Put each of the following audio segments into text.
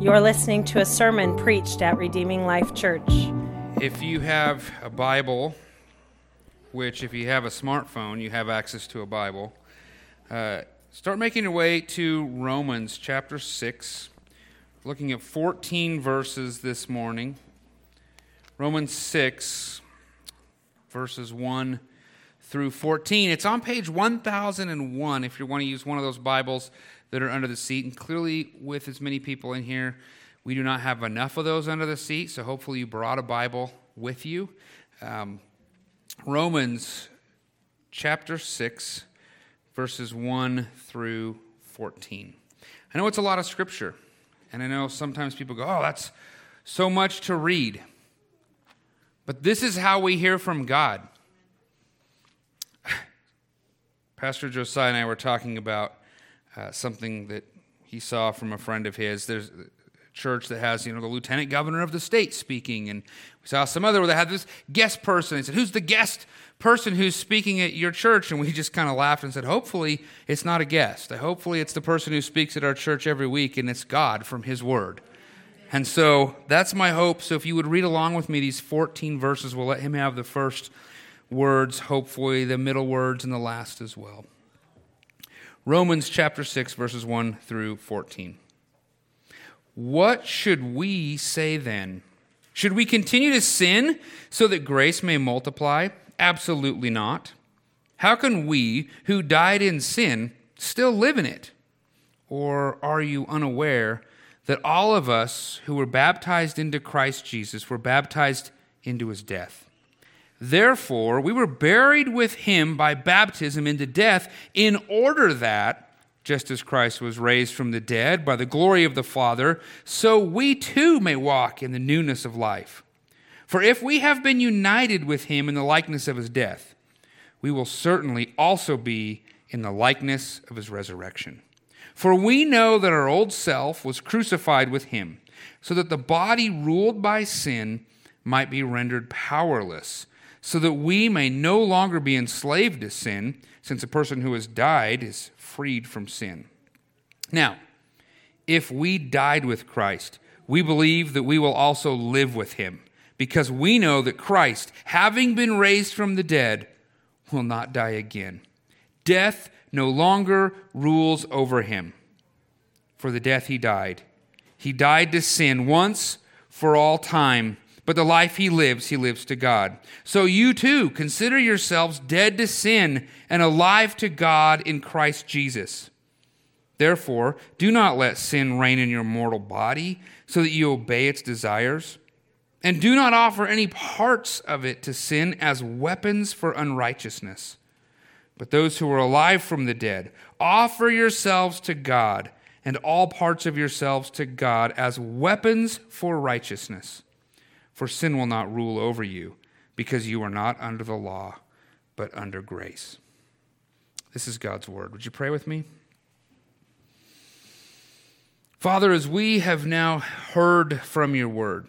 You're listening to a sermon preached at Redeeming Life Church. If you have a Bible, which if you have a smartphone, you have access to a Bible, uh, start making your way to Romans chapter 6, looking at 14 verses this morning. Romans 6, verses 1 through 14. It's on page 1001 if you want to use one of those Bibles that are under the seat. And clearly, with as many people in here, we do not have enough of those under the seat. So hopefully, you brought a Bible with you. Um, Romans chapter 6, verses 1 through 14. I know it's a lot of scripture. And I know sometimes people go, oh, that's so much to read. But this is how we hear from God. Pastor Josiah and I were talking about uh, something that he saw from a friend of his. There's a church that has, you know, the lieutenant governor of the state speaking, and we saw some other where they had this guest person. He said, "Who's the guest person who's speaking at your church?" And we just kind of laughed and said, "Hopefully, it's not a guest. Hopefully, it's the person who speaks at our church every week, and it's God from His Word." And so that's my hope. So if you would read along with me these 14 verses, we'll let him have the first words, hopefully, the middle words, and the last as well. Romans chapter 6, verses 1 through 14. What should we say then? Should we continue to sin so that grace may multiply? Absolutely not. How can we who died in sin still live in it? Or are you unaware that all of us who were baptized into Christ Jesus were baptized into his death? Therefore, we were buried with him by baptism into death, in order that, just as Christ was raised from the dead by the glory of the Father, so we too may walk in the newness of life. For if we have been united with him in the likeness of his death, we will certainly also be in the likeness of his resurrection. For we know that our old self was crucified with him, so that the body ruled by sin might be rendered powerless so that we may no longer be enslaved to sin, since a person who has died is freed from sin. Now, if we died with Christ, we believe that we will also live with him, because we know that Christ, having been raised from the dead, will not die again. Death no longer rules over him. For the death he died, he died to sin once for all time but the life he lives, he lives to God. So you too consider yourselves dead to sin and alive to God in Christ Jesus. Therefore, do not let sin reign in your mortal body so that you obey its desires. And do not offer any parts of it to sin as weapons for unrighteousness. But those who are alive from the dead, offer yourselves to God and all parts of yourselves to God as weapons for righteousness for sin will not rule over you, because you are not under the law, but under grace. This is God's word. Would you pray with me? Father, as we have now heard from your word,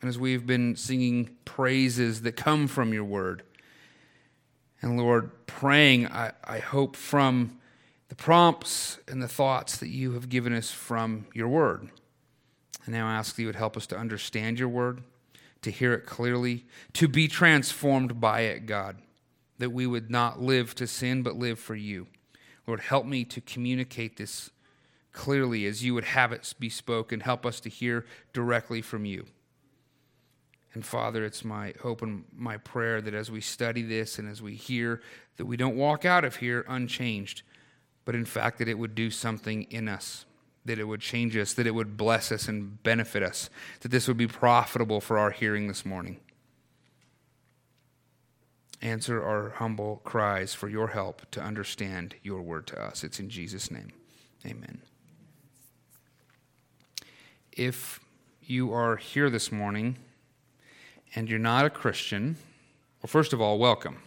and as we've been singing praises that come from your word, and Lord, praying, I, I hope, from the prompts and the thoughts that you have given us from your word. I now ask that you would help us to understand your word to hear it clearly, to be transformed by it, God, that we would not live to sin, but live for you. Lord, help me to communicate this clearly as you would have it be spoken. Help us to hear directly from you. And Father, it's my hope and my prayer that as we study this and as we hear, that we don't walk out of here unchanged, but in fact that it would do something in us that it would change us, that it would bless us and benefit us, that this would be profitable for our hearing this morning. Answer our humble cries for your help to understand your word to us. It's in Jesus' name. Amen. If you are here this morning and you're not a Christian, well, first of all, welcome.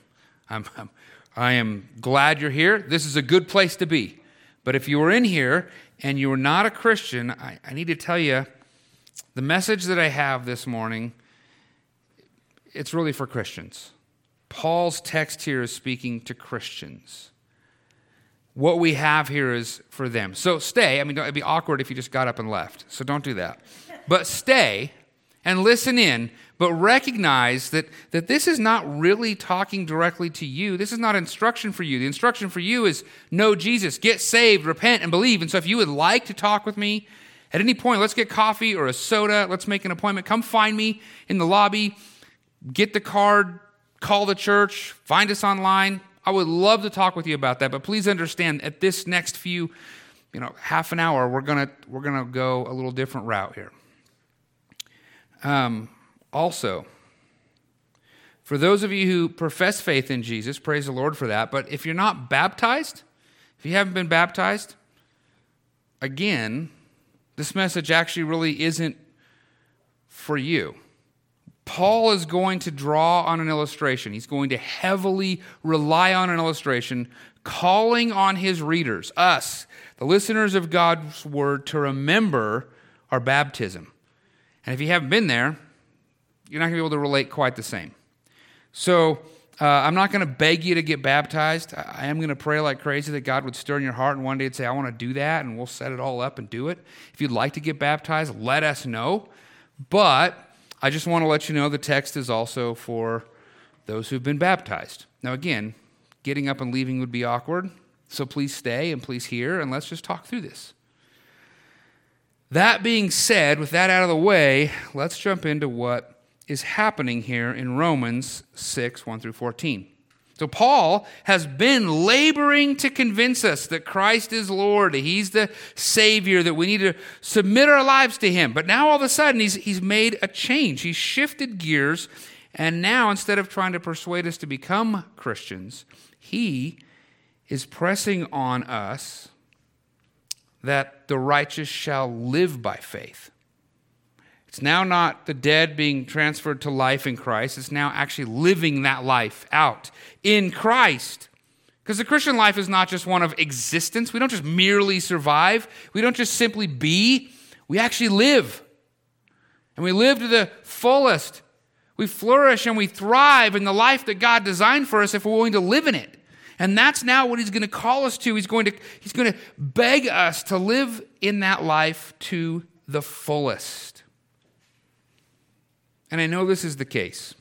I'm, I'm I am glad you're here. This is a good place to be. But if you are in here and you are not a Christian, I, I need to tell you the message that I have this morning, it's really for Christians. Paul's text here is speaking to Christians. what we have here is for them. So stay. I mean, it'd be awkward if you just got up and left. So don't do that. But stay and listen in, but recognize that, that this is not really talking directly to you. This is not instruction for you. The instruction for you is know Jesus, get saved, repent, and believe. And so if you would like to talk with me at any point, let's get coffee or a soda. Let's make an appointment. Come find me in the lobby. Get the card, call the church, find us online. I would love to talk with you about that, but please understand at this next few, you know, half an hour, we're gonna we're gonna go a little different route here. Um, also, for those of you who profess faith in Jesus, praise the Lord for that. But if you're not baptized, if you haven't been baptized, again, this message actually really isn't for you. Paul is going to draw on an illustration. He's going to heavily rely on an illustration, calling on his readers, us, the listeners of God's word, to remember our baptism. And if you haven't been there, you're not going to be able to relate quite the same. So, uh, I'm not going to beg you to get baptized. I am going to pray like crazy that God would stir in your heart and one day say, I want to do that, and we'll set it all up and do it. If you'd like to get baptized, let us know. But I just want to let you know the text is also for those who've been baptized. Now, again, getting up and leaving would be awkward, so please stay and please hear, and let's just talk through this. That being said, with that out of the way, let's jump into what is happening here in Romans 6 1 through 14. So, Paul has been laboring to convince us that Christ is Lord, He's the Savior, that we need to submit our lives to Him. But now all of a sudden, he's, he's made a change. He's shifted gears, and now instead of trying to persuade us to become Christians, He is pressing on us that the righteous shall live by faith. It's now not the dead being transferred to life in Christ. It's now actually living that life out in Christ. Because the Christian life is not just one of existence. We don't just merely survive, we don't just simply be, we actually live. And we live to the fullest. We flourish and we thrive in the life that God designed for us if we're willing to live in it. And that's now what he's going to call us to. He's going to, he's going to beg us to live in that life to the fullest. And I know this is the case.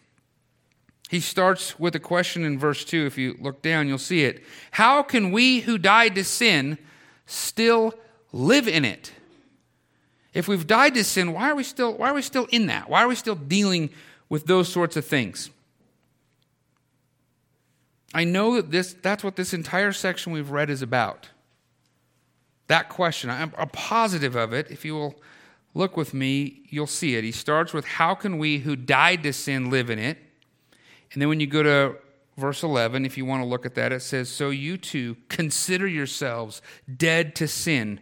He starts with a question in verse 2. If you look down, you'll see it. How can we who died to sin still live in it? If we've died to sin, why are we still, why are we still in that? Why are we still dealing with those sorts of things? I know that this, that's what this entire section we've read is about. That question. I'm, positive of it. If you will Look with me, you'll see it. He starts with, How can we who died to sin live in it? And then when you go to verse 11, if you want to look at that, it says, So you too consider yourselves dead to sin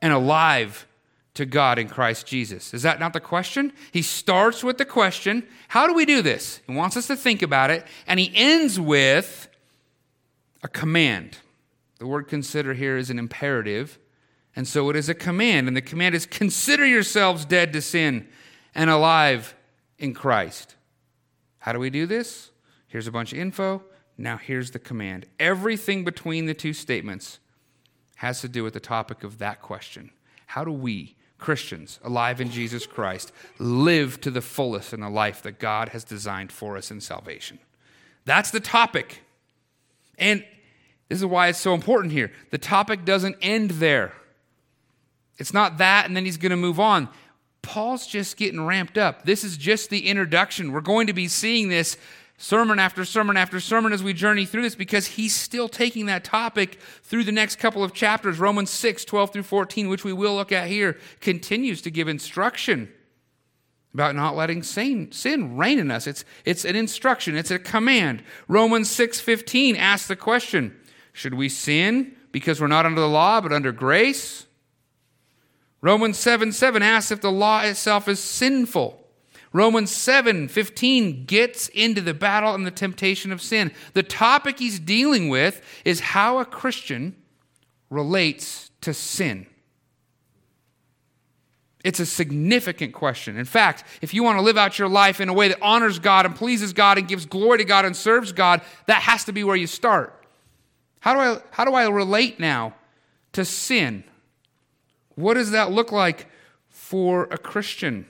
and alive to God in Christ Jesus. Is that not the question? He starts with the question, How do we do this? He wants us to think about it. And he ends with a command. The word consider here is an imperative. And so it is a command, and the command is consider yourselves dead to sin and alive in Christ. How do we do this? Here's a bunch of info. Now here's the command. Everything between the two statements has to do with the topic of that question. How do we, Christians, alive in Jesus Christ, live to the fullest in the life that God has designed for us in salvation? That's the topic. And this is why it's so important here. The topic doesn't end there. It's not that, and then he's going to move on. Paul's just getting ramped up. This is just the introduction. We're going to be seeing this sermon after sermon after sermon as we journey through this because he's still taking that topic through the next couple of chapters. Romans 6, 12 through 14, which we will look at here, continues to give instruction about not letting sin, sin reign in us. It's, it's an instruction, it's a command. Romans 6, 15 asks the question Should we sin because we're not under the law but under grace? Romans 7 7 asks if the law itself is sinful. Romans 7 15 gets into the battle and the temptation of sin. The topic he's dealing with is how a Christian relates to sin. It's a significant question. In fact, if you want to live out your life in a way that honors God and pleases God and gives glory to God and serves God, that has to be where you start. How do I, how do I relate now to sin? What does that look like for a Christian?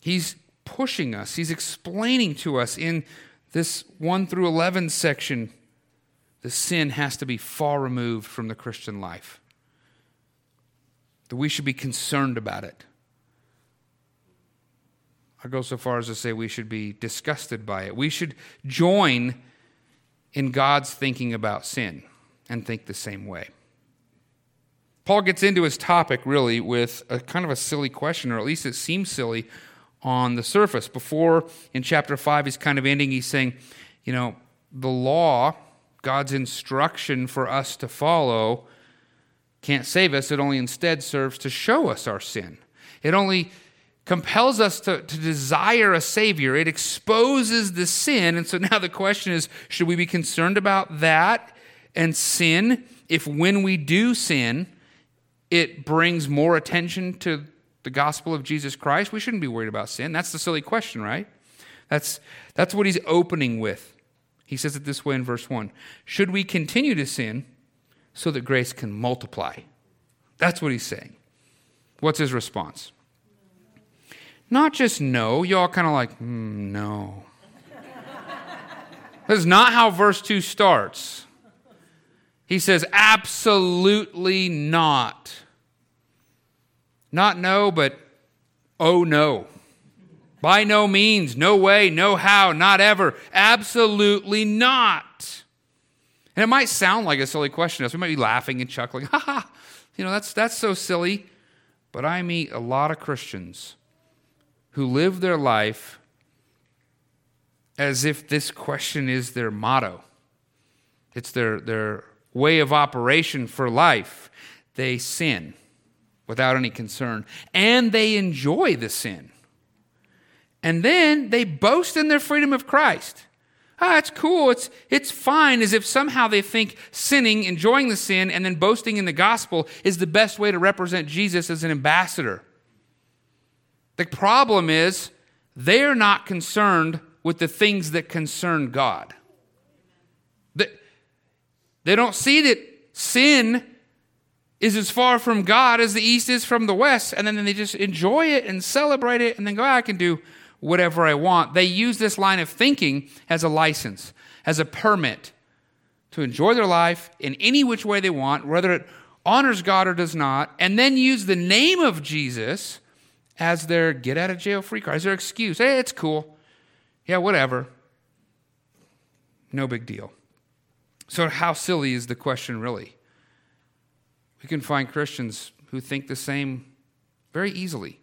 He's pushing us, he's explaining to us in this 1 through 11 section the sin has to be far removed from the Christian life. That we should be concerned about it. I go so far as to say we should be disgusted by it. We should join in God's thinking about sin and think the same way. Paul gets into his topic really with a kind of a silly question, or at least it seems silly on the surface. Before in chapter 5, he's kind of ending, he's saying, you know, the law, God's instruction for us to follow, can't save us. It only instead serves to show us our sin. It only compels us to, to desire a Savior. It exposes the sin. And so now the question is should we be concerned about that and sin if when we do sin, it brings more attention to the gospel of Jesus Christ, we shouldn't be worried about sin. That's the silly question, right? That's, that's what he's opening with. He says it this way in verse 1 Should we continue to sin so that grace can multiply? That's what he's saying. What's his response? Not just no. You all kind of like, mm, no. That's not how verse 2 starts. He says, absolutely not. Not no, but oh no. By no means, no way, no how, not ever, absolutely not. And it might sound like a silly question to us. We might be laughing and chuckling, ha ha, you know, that's, that's so silly. But I meet a lot of Christians who live their life as if this question is their motto. It's their, their way of operation for life. They sin without any concern, and they enjoy the sin. And then they boast in their freedom of Christ. Ah, it's cool. It's, it's fine, as if somehow they think sinning, enjoying the sin, and then boasting in the gospel is the best way to represent Jesus as an ambassador. The problem is they're not concerned with the things that concern God. They, don't see that sin is as far from God as the East is from the West, and then they just enjoy it and celebrate it and then go, oh, I can do whatever I want. They use this line of thinking as a license, as a permit to enjoy their life in any which way they want, whether it honors God or does not, and then use the name of Jesus as their get out of jail free card, as their excuse. Hey, it's cool. Yeah, whatever. No big deal. So, how silly is the question really? We can find Christians who think the same very easily.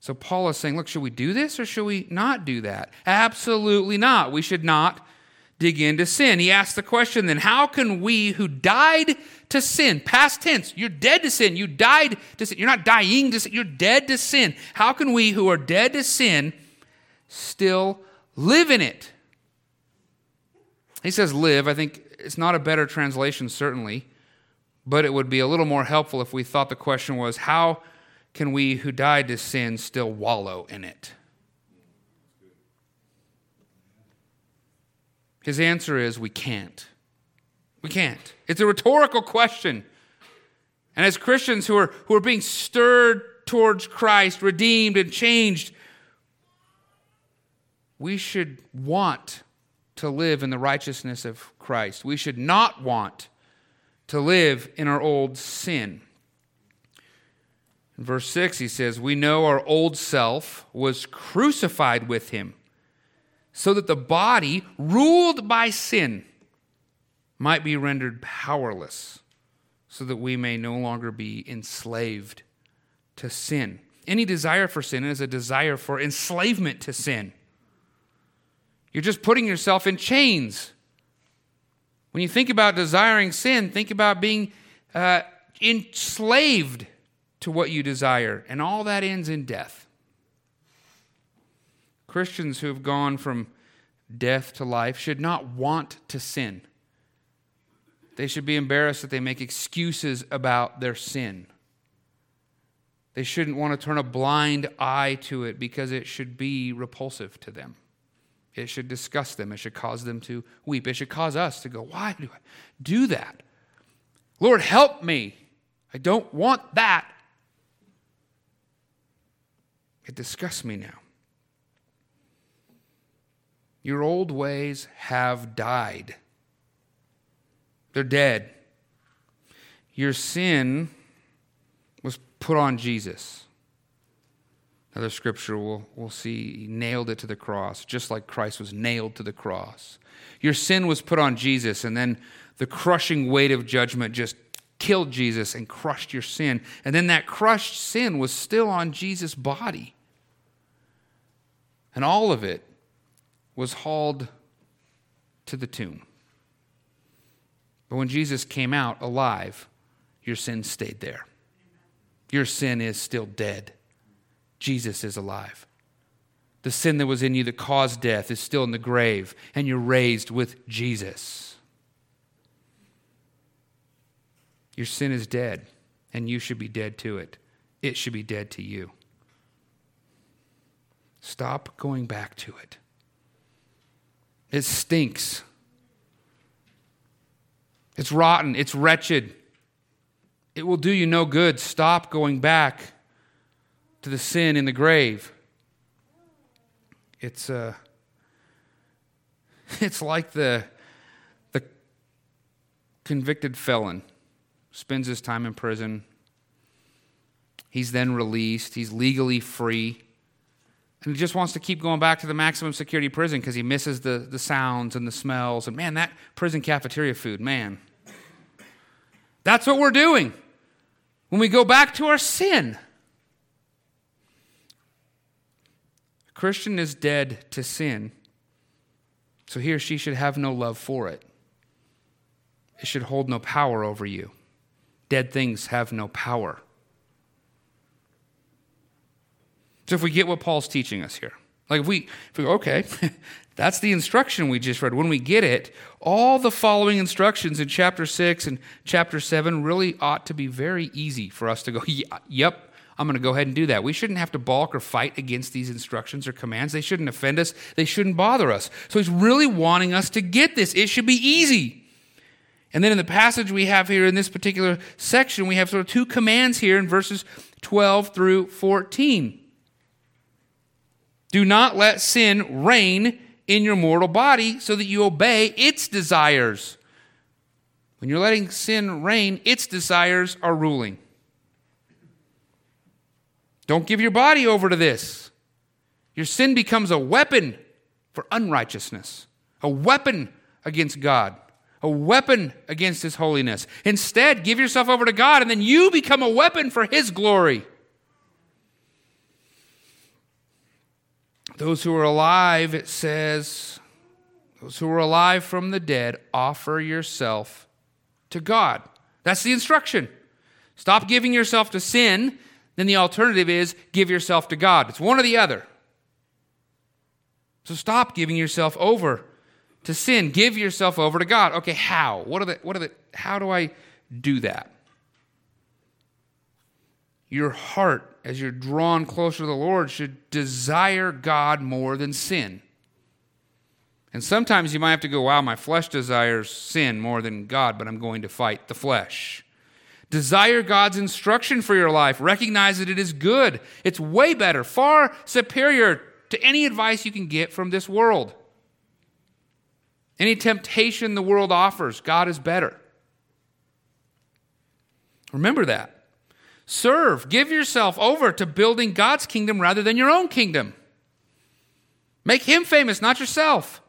So, Paul is saying, look, should we do this or should we not do that? Absolutely not. We should not dig into sin. He asks the question then, how can we who died to sin, past tense, you're dead to sin, you died to sin, you're not dying to sin, you're dead to sin. How can we who are dead to sin still live in it? He says live. I think it's not a better translation, certainly, but it would be a little more helpful if we thought the question was how can we who died to sin still wallow in it? His answer is we can't. We can't. It's a rhetorical question. And as Christians who are, who are being stirred towards Christ, redeemed and changed, we should want to live in the righteousness of Christ. We should not want to live in our old sin. In verse 6, he says, We know our old self was crucified with him so that the body, ruled by sin, might be rendered powerless, so that we may no longer be enslaved to sin. Any desire for sin is a desire for enslavement to sin. You're just putting yourself in chains. When you think about desiring sin, think about being uh, enslaved to what you desire, and all that ends in death. Christians who have gone from death to life should not want to sin. They should be embarrassed that they make excuses about their sin. They shouldn't want to turn a blind eye to it because it should be repulsive to them. It should disgust them. It should cause them to weep. It should cause us to go, Why do I do that? Lord, help me. I don't want that. It disgusts me now. Your old ways have died, they're dead. Your sin was put on Jesus. Another scripture we'll, we'll see he nailed it to the cross, just like Christ was nailed to the cross. Your sin was put on Jesus, and then the crushing weight of judgment just killed Jesus and crushed your sin. And then that crushed sin was still on Jesus' body. And all of it was hauled to the tomb. But when Jesus came out alive, your sin stayed there. Your sin is still dead. Jesus is alive. The sin that was in you that caused death is still in the grave, and you're raised with Jesus. Your sin is dead, and you should be dead to it. It should be dead to you. Stop going back to it. It stinks. It's rotten. It's wretched. It will do you no good. Stop going back to the sin in the grave. It's uh, it's like the the convicted felon spends his time in prison. He's then released. He's legally free. And he just wants to keep going back to the maximum security prison because he misses the, the sounds and the smells. And man, that prison cafeteria food, man. That's what we're doing when we go back to our sin. Christian is dead to sin, so he or she should have no love for it. It should hold no power over you. Dead things have no power. So if we get what Paul's teaching us here, like if we, if we go, okay, that's the instruction we just read. When we get it, all the following instructions in chapter 6 and chapter 7 really ought to be very easy for us to go, yep, I'm going to go ahead and do that. We shouldn't have to balk or fight against these instructions or commands. They shouldn't offend us, they shouldn't bother us. So he's really wanting us to get this. It should be easy. And then in the passage we have here in this particular section, we have sort of two commands here in verses 12 through 14. Do not let sin reign in your mortal body so that you obey its desires. When you're letting sin reign, its desires are ruling. Don't give your body over to this. Your sin becomes a weapon for unrighteousness, a weapon against God, a weapon against His holiness. Instead, give yourself over to God, and then you become a weapon for His glory. Those who are alive, it says, those who are alive from the dead, offer yourself to God. That's the instruction. Stop giving yourself to sin. Then the alternative is give yourself to God. It's one or the other. So stop giving yourself over to sin. Give yourself over to God. Okay, how? What are the what are the how do I do that? Your heart as you're drawn closer to the Lord, should desire God more than sin. And sometimes you might have to go, wow, my flesh desires sin more than God, but I'm going to fight the flesh. Desire God's instruction for your life. Recognize that it is good. It's way better, far superior to any advice you can get from this world. Any temptation the world offers, God is better. Remember that. Serve, give yourself over to building God's kingdom rather than your own kingdom. Make Him famous, not yourself.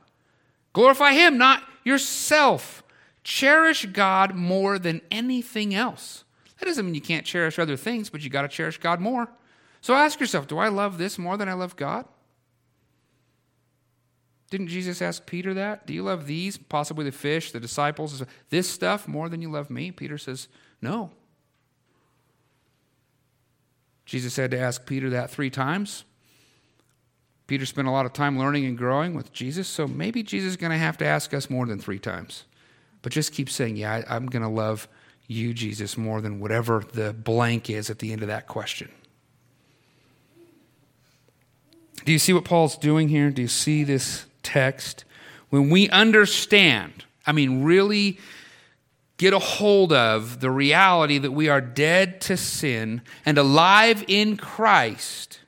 Glorify Him, not yourself. Cherish God more than anything else. That doesn't mean you can't cherish other things, but you got to cherish God more. So ask yourself do I love this more than I love God? Didn't Jesus ask Peter that? Do you love these, possibly the fish, the disciples, this stuff more than you love me? Peter says, No. Jesus had to ask Peter that three times. Peter spent a lot of time learning and growing with Jesus, so maybe Jesus is going to have to ask us more than three times. But just keep saying, Yeah, I, am going to love you, Jesus, more than whatever the blank is at the end of that question. Do you see what Paul's doing here? Do you see this text, when we understand, I mean, really get a hold of the reality that we are dead to sin and alive in Christ,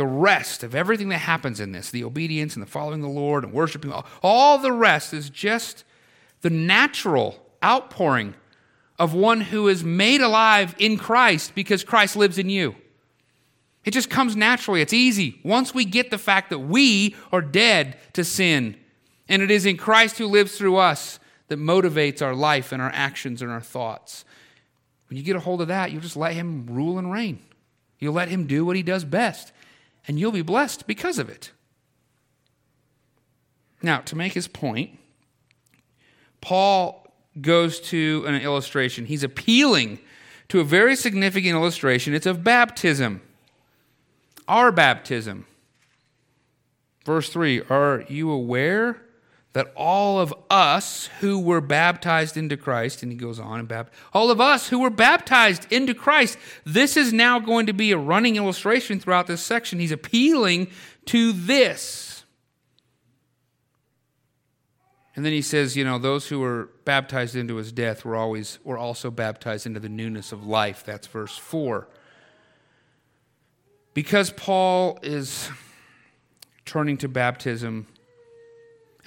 the rest of everything that happens in this, the obedience and the following the Lord and worshiping, all the rest is just the natural outpouring of one who is made alive in Christ because Christ lives in you. It just comes naturally. It's easy. Once we get the fact that we are dead to sin, and it is in Christ who lives through us that motivates our life and our actions and our thoughts. When you get a hold of that, you'll just let Him rule and reign. You'll let Him do what He does best, and you'll be blessed because of it. Now, to make his point, Paul goes to an illustration. He's appealing to a very significant illustration. It's of baptism, our baptism. Verse 3 Are you aware that all of us who were baptized into Christ, and he goes on and baptized, all of us who were baptized into Christ, this is now going to be a running illustration throughout this section. He's appealing to this. And then he says, you know, those who were baptized into his death were always were also baptized into the newness of life. That's verse 4. Because Paul is turning to baptism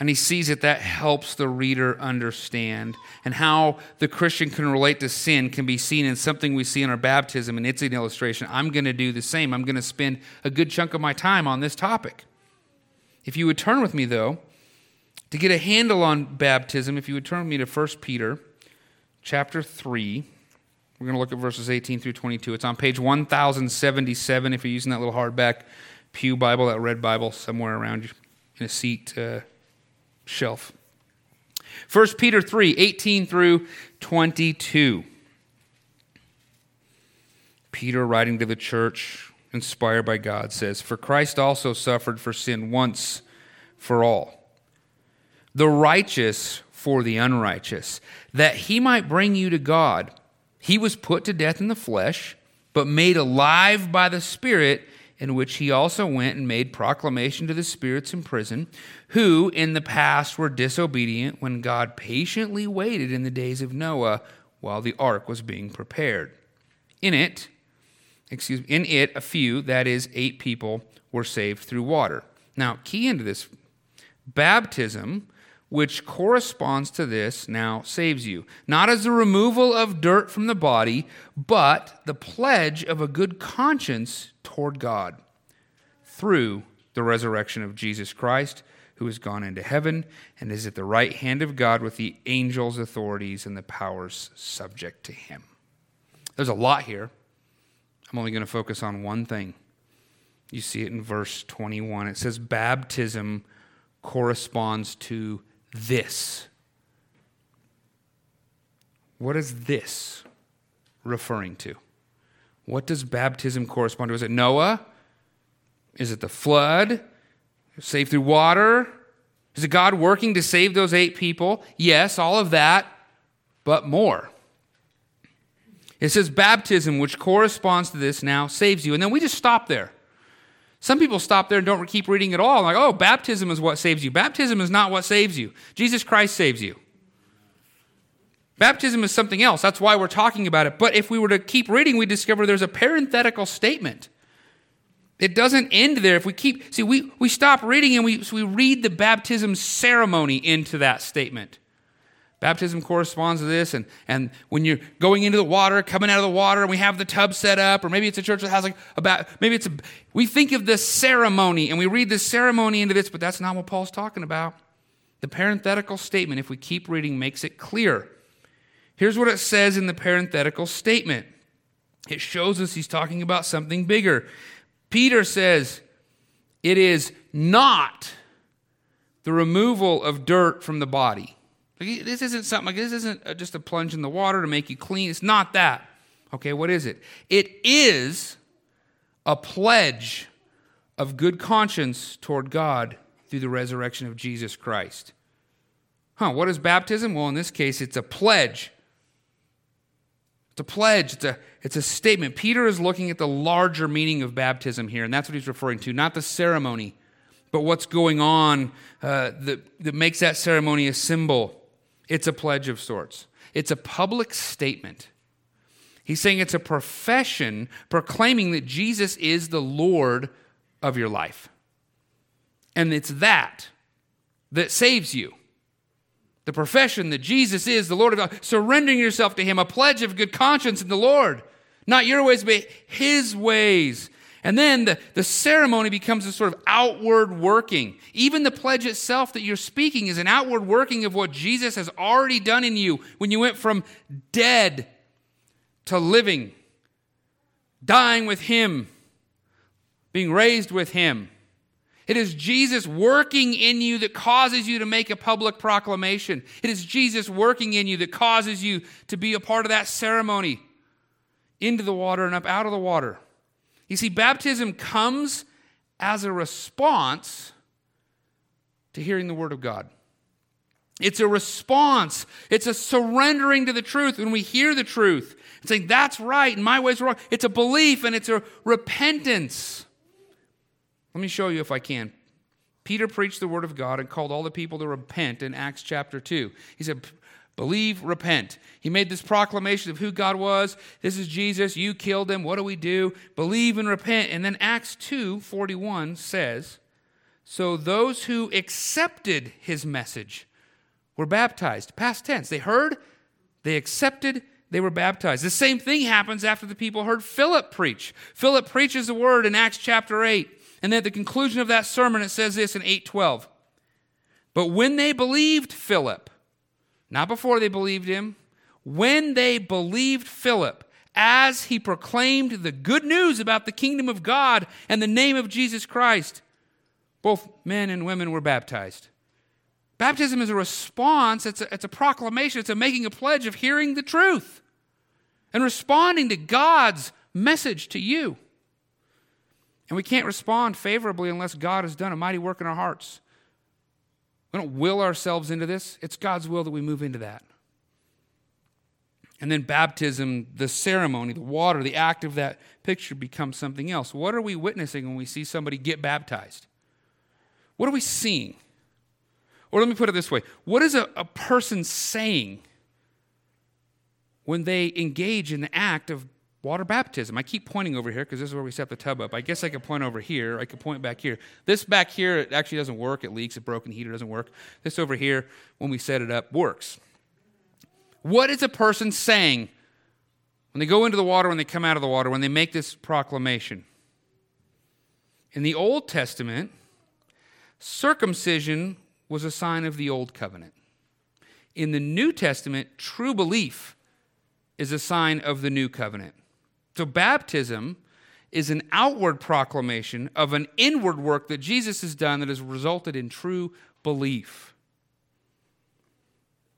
and he sees that that helps the reader understand and how the Christian can relate to sin can be seen in something we see in our baptism, and it's an illustration. I'm going to do the same. I'm going to spend a good chunk of my time on this topic. If you would turn with me, though, to get a handle on baptism, if you would turn with me to 1 Peter chapter 3. We're going to look at verses 18 through 22. It's on page 1077 if you're using that little hardback Pew Bible, that red Bible, somewhere around you in a seat. Uh, shelf. 1 Peter 3 18 through 22. Peter, writing to the church, inspired by God, says, For Christ also suffered for sin once for all, the righteous for the unrighteous, that he might bring you to God. He was put to death in the flesh, but made alive by the Spirit in which he also went and made proclamation to the spirits in prison, who in the past were disobedient when God patiently waited in the days of Noah while the ark was being prepared. In it, excuse me, in it a few, that is eight people, were saved through water. Now, key into this baptism which corresponds to this, now saves you. Not as the removal of dirt from the body, but the pledge of a good conscience toward God through the resurrection of Jesus Christ, who has gone into heaven and is at the right hand of God with the angels, authorities, and the powers subject to him. There's a lot here. I'm only going to focus on one thing. You see it in verse 21. It says, Baptism corresponds to this. What is this referring to? What does baptism correspond to? Is it Noah? Is it the flood? Saved through water? Is it God working to save those eight people? Yes, all of that, but more. It says baptism, which corresponds to this, now saves you. And then we just stop there. Some people stop there and don't keep reading at all. Like, oh, baptism is what saves you. Baptism is not what saves you. Jesus Christ saves you. Baptism is something else. That's why we're talking about it. But if we were to keep reading, we discover there's a parenthetical statement. It doesn't end there. If we keep, see, we, we stop reading and we, so we read the baptism ceremony into that statement. Baptism corresponds to this, and, and when you're going into the water, coming out of the water, and we have the tub set up, or maybe it's a church that has like about maybe it's a we think of the ceremony and we read the ceremony into this, but that's not what Paul's talking about. The parenthetical statement, if we keep reading, makes it clear. Here's what it says in the parenthetical statement. It shows us he's talking about something bigger. Peter says, It is not the removal of dirt from the body. This isn't something like this isn't just a plunge in the water to make you clean. It's not that. Okay, what is it? It is a pledge of good conscience toward God through the resurrection of Jesus Christ. Huh, what is baptism? Well, in this case, it's a pledge. It's a pledge, it's a, it's a statement. Peter is looking at the larger meaning of baptism here, and that's what he's referring to, not the ceremony. but what's going on uh, that, that makes that ceremony a symbol. It's a pledge of sorts, it's a public statement. He's saying it's a profession proclaiming that Jesus is the Lord of your life. And it's that that saves you. The profession that Jesus is the Lord of God, surrendering yourself to Him, a pledge of good conscience in the Lord. Not your ways, but His ways. And then the, the ceremony becomes a sort of outward working. Even the pledge itself that you're speaking is an outward working of what Jesus has already done in you when you went from dead to living, dying with Him, being raised with Him. It is Jesus working in you that causes you to make a public proclamation. It is Jesus working in you that causes you to be a part of that ceremony into the water and up out of the water. You see, baptism comes as a response to hearing the Word of God. It's a response. It's a surrendering to the truth when we hear the truth and saying, that's right, and my way's wrong. It's a belief and it's a repentance. Let me show you if I can. Peter preached the word of God and called all the people to repent in Acts chapter 2. He said, Believe, repent. He made this proclamation of who God was. This is Jesus. You killed him. What do we do? Believe and repent. And then Acts 2 41 says, So those who accepted his message were baptized. Past tense. They heard, they accepted, they were baptized. The same thing happens after the people heard Philip preach. Philip preaches the word in Acts chapter 8. And then at the conclusion of that sermon, it says this in 812. But when they believed Philip, not before they believed him, when they believed Philip as he proclaimed the good news about the kingdom of God and the name of Jesus Christ, both men and women were baptized. Baptism is a response, it's a, it's a proclamation, it's a making a pledge of hearing the truth and responding to God's message to you. And we can't respond favorably unless God has done a mighty work in our hearts. We don't will ourselves into this, it's God's will that we move into that. And then baptism, the ceremony, the water, the act of that picture becomes something else. What are we witnessing when we see somebody get baptized? What are we seeing? Or let me put it this way what is a, a person saying when they engage in the act of water baptism. I keep pointing over here because this is where we set the tub up. I guess I could point over here. I could point back here. This back here, it actually doesn't work. It leaks. A broken heater doesn't work. This over here, when we set it up, works. What is a person saying when they go into the water, when they come out of the water, when they make this proclamation? In the Old Testament, circumcision was a sign of the Old Covenant. In the New Testament, true belief is a sign of the New Covenant. So, baptism is an outward proclamation of an inward work that Jesus has done that has resulted in true belief.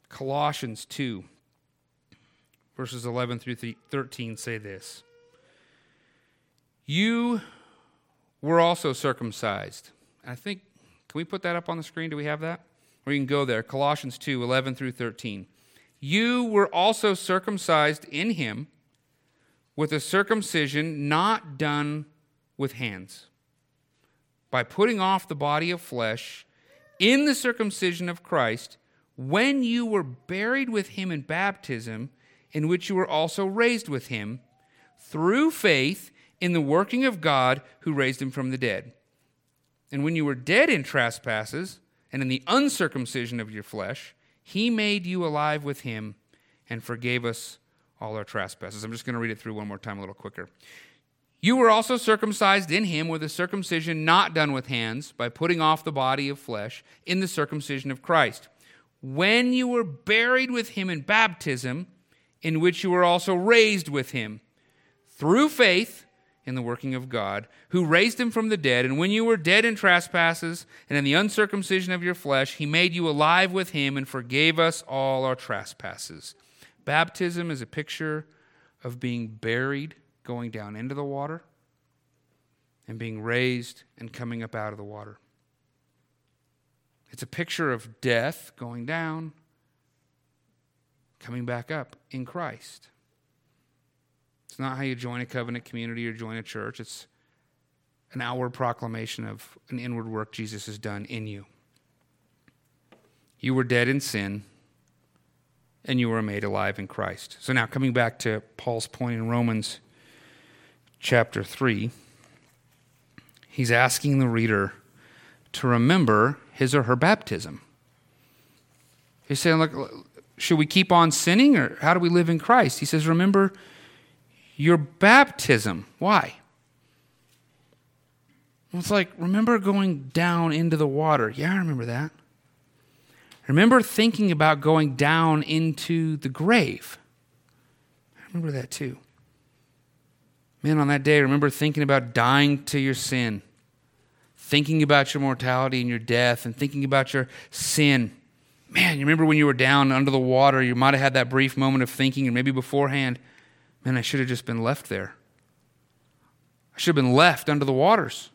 Colossians 2, verses 11 through 13 say this You were also circumcised. I think, can we put that up on the screen? Do we have that? Or you can go there. Colossians 2, 11 through 13. You were also circumcised in him with a circumcision not done with hands, by putting off the body of flesh in the circumcision of Christ, when you were buried with him in baptism, in which you were also raised with him, through faith in the working of God who raised him from the dead. And when you were dead in trespasses and in the uncircumcision of your flesh, he made you alive with him and forgave us all our trespasses. I'm just going to read it through one more time a little quicker. You were also circumcised in him with a circumcision not done with hands, by putting off the body of flesh in the circumcision of Christ. When you were buried with him in baptism, in which you were also raised with him, through faith in the working of God, who raised him from the dead. And when you were dead in trespasses and in the uncircumcision of your flesh, he made you alive with him and forgave us all our trespasses Baptism is a picture of being buried, going down into the water, and being raised and coming up out of the water. It's a picture of death going down, coming back up in Christ. It's not how you join a covenant community or join a church. It's an outward proclamation of an inward work Jesus has done in you. You were dead in sin, and you were made alive in Christ. So now, coming back to Paul's point in Romans chapter 3, he's asking the reader to remember his or her baptism. He's saying, look, should we keep on sinning or how do we live in Christ? He says, remember your baptism. Why? It's like, remember going down into the water. Yeah, I remember that. Remember thinking about going down into the grave. I remember that too. Man, on that day, remember thinking about dying to your sin, thinking about your mortality and your death, and thinking about your sin. Man, you remember when you were down under the water, you might have had that brief moment of thinking, and maybe beforehand, man, I should have just been left there. I should have been left under the waters.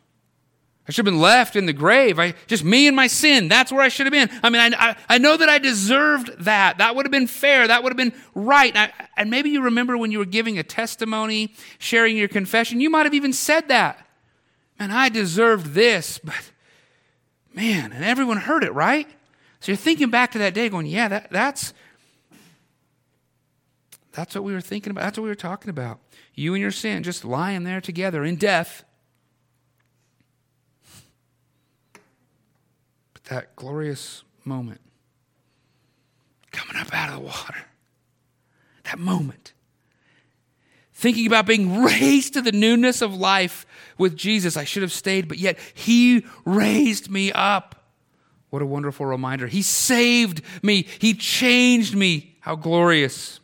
I should have been left in the grave. I just me and my sin. That's where I should have been. I mean, I, I, I know that I deserved that. That would have been fair. That would have been right. And, I, and maybe you remember when you were giving a testimony, sharing your confession, you might have even said that. Man, I deserved this, but man, and everyone heard it, right? So you're thinking back to that day, going, yeah, that, that's that's what we were thinking about. That's what we were talking about. You and your sin just lying there together in death that glorious moment coming up out of the water. That moment. Thinking about being raised to the newness of life with Jesus. I should have stayed, but yet He raised me up. What a wonderful reminder. He saved me, He changed me. How glorious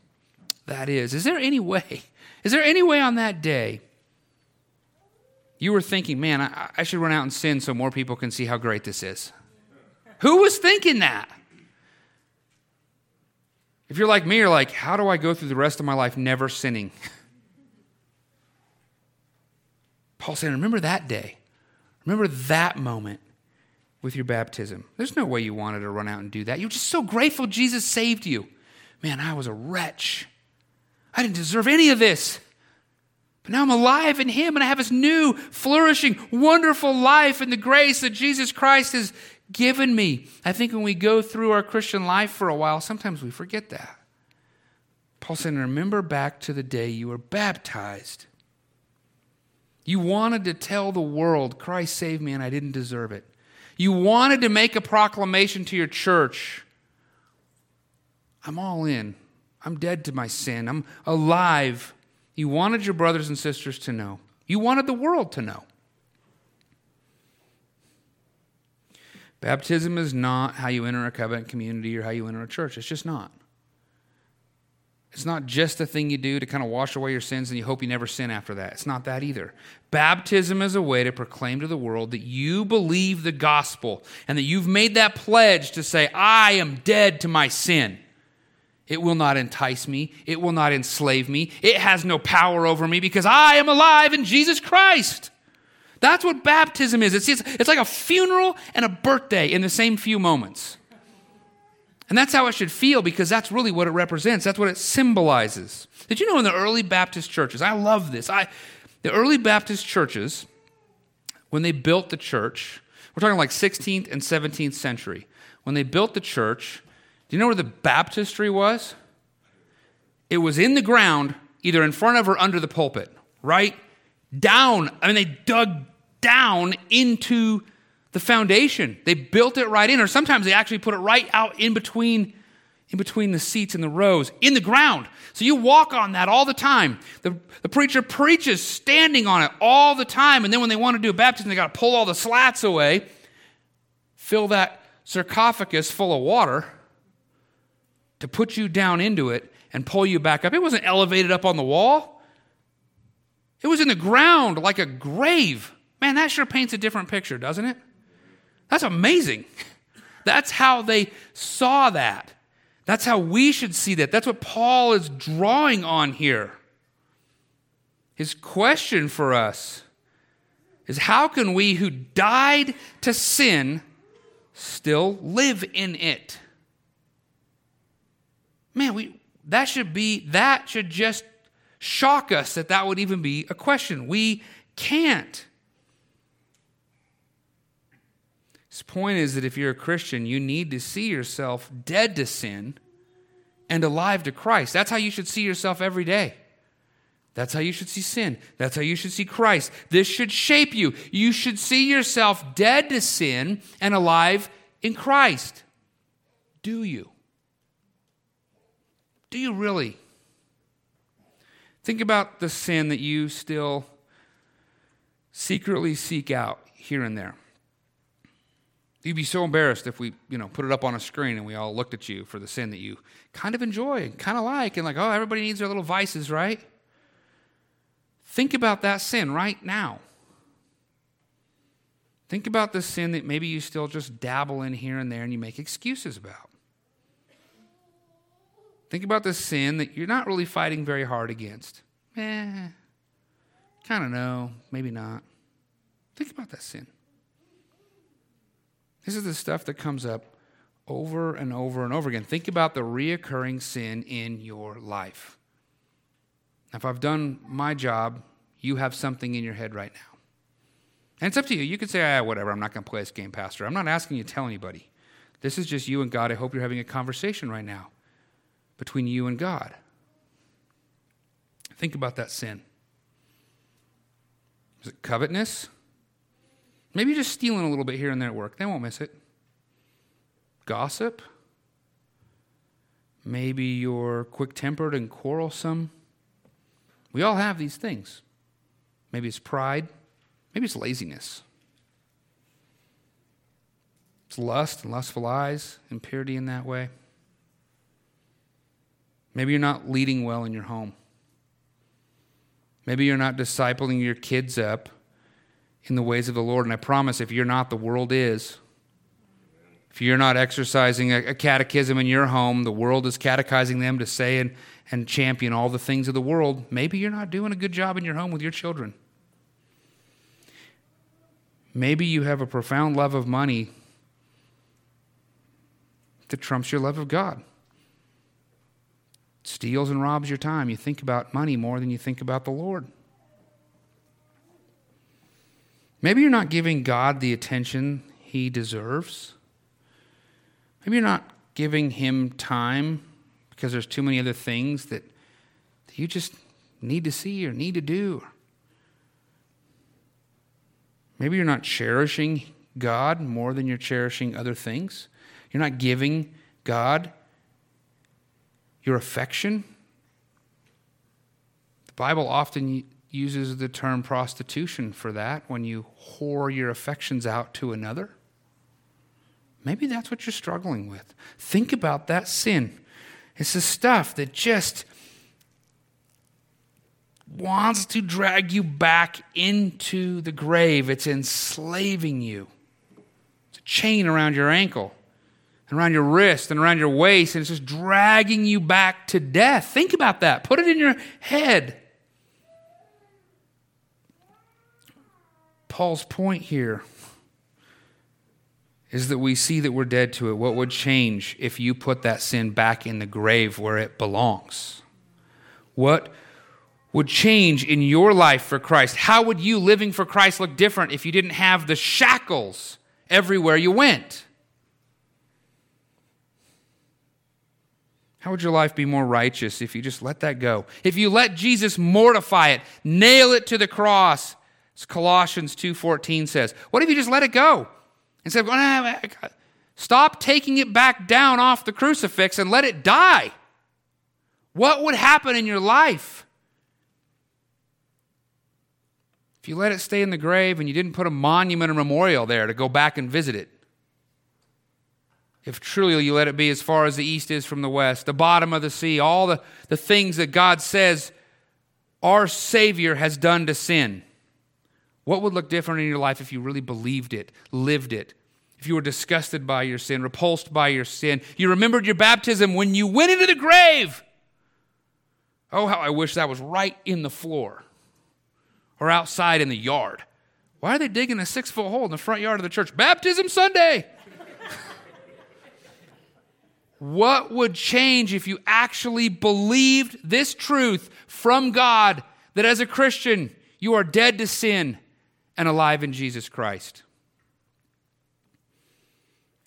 that is. Is there any way? Is there any way on that day you were thinking, man, I, I should run out and sin so more people can see how great this is? Who was thinking that? If you're like me, you're like, how do I go through the rest of my life never sinning? Paul saying, remember that day. Remember that moment with your baptism. There's no way you wanted to run out and do that. You're just so grateful Jesus saved you. Man, I was a wretch. I didn't deserve any of this. But now I'm alive in Him and I have this new, flourishing, wonderful life in the grace that Jesus Christ has given me. I think when we go through our Christian life for a while, sometimes we forget that. Paul said, Remember back to the day you were baptized. You wanted to tell the world, Christ saved me and I didn't deserve it. You wanted to make a proclamation to your church I'm all in. I'm dead to my sin. I'm alive. You wanted your brothers and sisters to know. You wanted the world to know. Baptism is not how you enter a covenant community or how you enter a church. It's just not. It's not just a thing you do to kind of wash away your sins and you hope you never sin after that. It's not that either. Baptism is a way to proclaim to the world that you believe the gospel and that you've made that pledge to say, I am dead to my sin. It will not entice me. It will not enslave me. It has no power over me because I am alive in Jesus Christ. That's what baptism is. It's, it's like a funeral and a birthday in the same few moments. And that's how it should feel because that's really what it represents. That's what it symbolizes. Did you know in the early Baptist churches, I love this. I, the early Baptist churches, when they built the church, we're talking like 16th and 17th century. When they built the church, do you know where the baptistry was? It was in the ground, either in front of or under the pulpit, right? Down. I mean, they dug down into the foundation. They built it right in, or sometimes they actually put it right out in between in between the seats and the rows in the ground. So you walk on that all the time. The, the preacher preaches standing on it all the time. And then when they want to do a baptism, they got to pull all the slats away, fill that sarcophagus full of water to put you down into it and pull you back up. It wasn't elevated up on the wall. It was in the ground like a grave. Man, that sure paints a different picture, doesn't it? That's amazing. That's how they saw that. That's how we should see that. That's what Paul is drawing on here. His question for us is how can we who died to sin still live in it? Man, we that should be that should just shock us that that would even be a question. We can't. His point is that if you're a Christian, you need to see yourself dead to sin and alive to Christ. That's how you should see yourself every day. That's how you should see sin. That's how you should see Christ. This should shape you. You should see yourself dead to sin and alive in Christ. Do you? Do you really? Think about the sin that you still secretly seek out here and there. You'd be so embarrassed if we, you know, put it up on a screen and we all looked at you for the sin that you kind of enjoy and kind of like, and like, oh, everybody needs their little vices, right? Think about that sin right now. Think about the sin that maybe you still just dabble in here and there and you make excuses about. Think about the sin that you're not really fighting very hard against. Eh, kind of know, maybe not. Think about that sin. This is the stuff that comes up over and over and over again. Think about the reoccurring sin in your life. If I've done my job, you have something in your head right now. And it's up to you. You could say, ah, whatever, I'm not going to play this game, Pastor. I'm not asking you to tell anybody. This is just you and God. I hope you're having a conversation right now between you and God. Think about that sin. Is it covetousness? Maybe just stealing a little bit here and there at work. They won't miss it. Gossip? Maybe you're quick tempered and quarrelsome. We all have these things. Maybe it's pride. Maybe it's laziness. It's lust and lustful eyes, impurity in that way. Maybe you're not leading well in your home. Maybe you're not discipling your kids up in the ways of the Lord. And I promise, if you're not, the world is. If you're not exercising a, catechism in your home, the world is catechizing them to say and, and champion all the things of the world. Maybe you're not doing a good job in your home with your children. Maybe you have a profound love of money that trumps your love of God steals and robs your time. You think about money more than you think about the Lord. Maybe you're not giving God the attention he deserves. Maybe you're not giving him time because there's too many other things that, that you just need to see or need to do. Maybe you're not cherishing God more than you're cherishing other things. You're not giving God your affection. The Bible often uses the term prostitution for that when you whore your affections out to another. Maybe that's what you're struggling with. Think about that sin. It's the stuff that just wants to drag you back into the grave. It's enslaving you. It's a chain around your ankle and around your wrist and around your waist, and it's just dragging you back to death. Think about that. Put it in your head. Paul's point here is that we see that we're dead to it. What would change if you put that sin back in the grave where it belongs? What would change in your life for Christ? How would you living for Christ look different if you didn't have the shackles everywhere you went? How would your life be more righteous if you just let that go? If you let Jesus mortify it, nail it to the cross, as Colossians 2:14 says. What if you just let it go? Instead of going, ah, stop taking it back down off the crucifix and let it die. What would happen in your life? If you let it stay in the grave and you didn't put a monument or memorial there to go back and visit it if truly you let it be as far as the east is from the west, the bottom of the sea, all the, the things that God says our Savior has done to sin. What would look different in your life if you really believed it, lived it? If you were disgusted by your sin, repulsed by your sin, you remembered your baptism when you went into the grave. Oh, how I wish that was right in the floor or outside in the yard. Why are they digging a six foot hole in the front yard of the church? Baptism Sunday. What would change if you actually believed this truth from God that as a Christian, you are dead to sin and alive in Jesus Christ?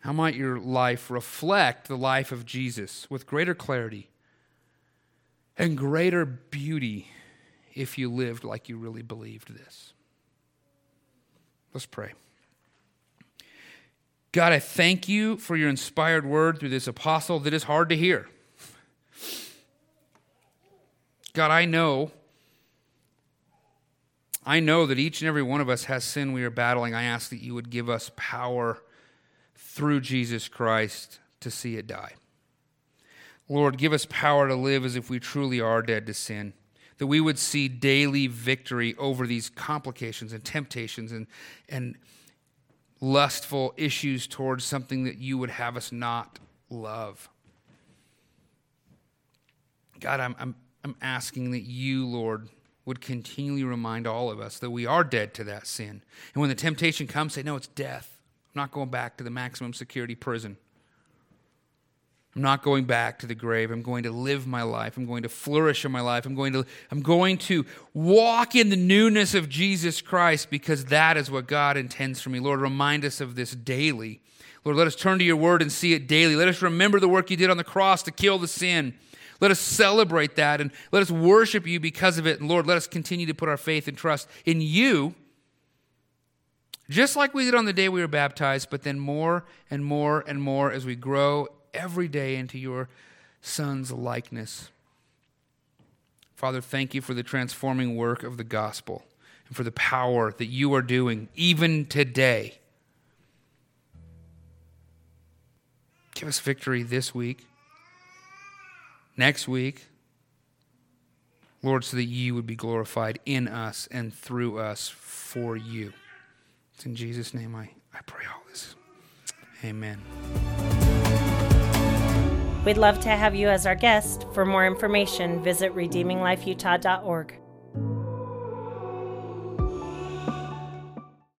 How might your life reflect the life of Jesus with greater clarity and greater beauty if you lived like you really believed this? Let's pray. God, I thank you for your inspired word through this apostle that is hard to hear. God, I know I know that each and every one of us has sin we are battling. I ask that you would give us power through Jesus Christ to see it die. Lord, give us power to live as if we truly are dead to sin, that we would see daily victory over these complications and temptations and, and lustful issues towards something that you would have us not love. God, I'm, I'm, I'm asking that you, Lord, would continually remind all of us that we are dead to that sin. And when the temptation comes, say, No, it's death. I'm not going back to the maximum security prison. I'm not going back to the grave. I'm going to live my life. I'm going to flourish in my life. I'm going to, I'm going to walk in the newness of Jesus Christ because that is what God intends for me. Lord, remind us of this daily. Lord, let us turn to your word and see it daily. Let us remember the work you did on the cross to kill the sin. Let us celebrate that and let us worship you because of it. And Lord, let us continue to put our faith and trust in you, just like we did on the day we were baptized, but then more and more and more as we grow every day into your Son's likeness. Father, thank you for the transforming work of the gospel and for the power that you are doing even today. Give us victory this week next week, Lord, so that you would be glorified in us and through us for you. It's in Jesus' name I, I pray all this. Amen. We'd love to have you as our guest. For more information, visit redeeminglifeutah.org.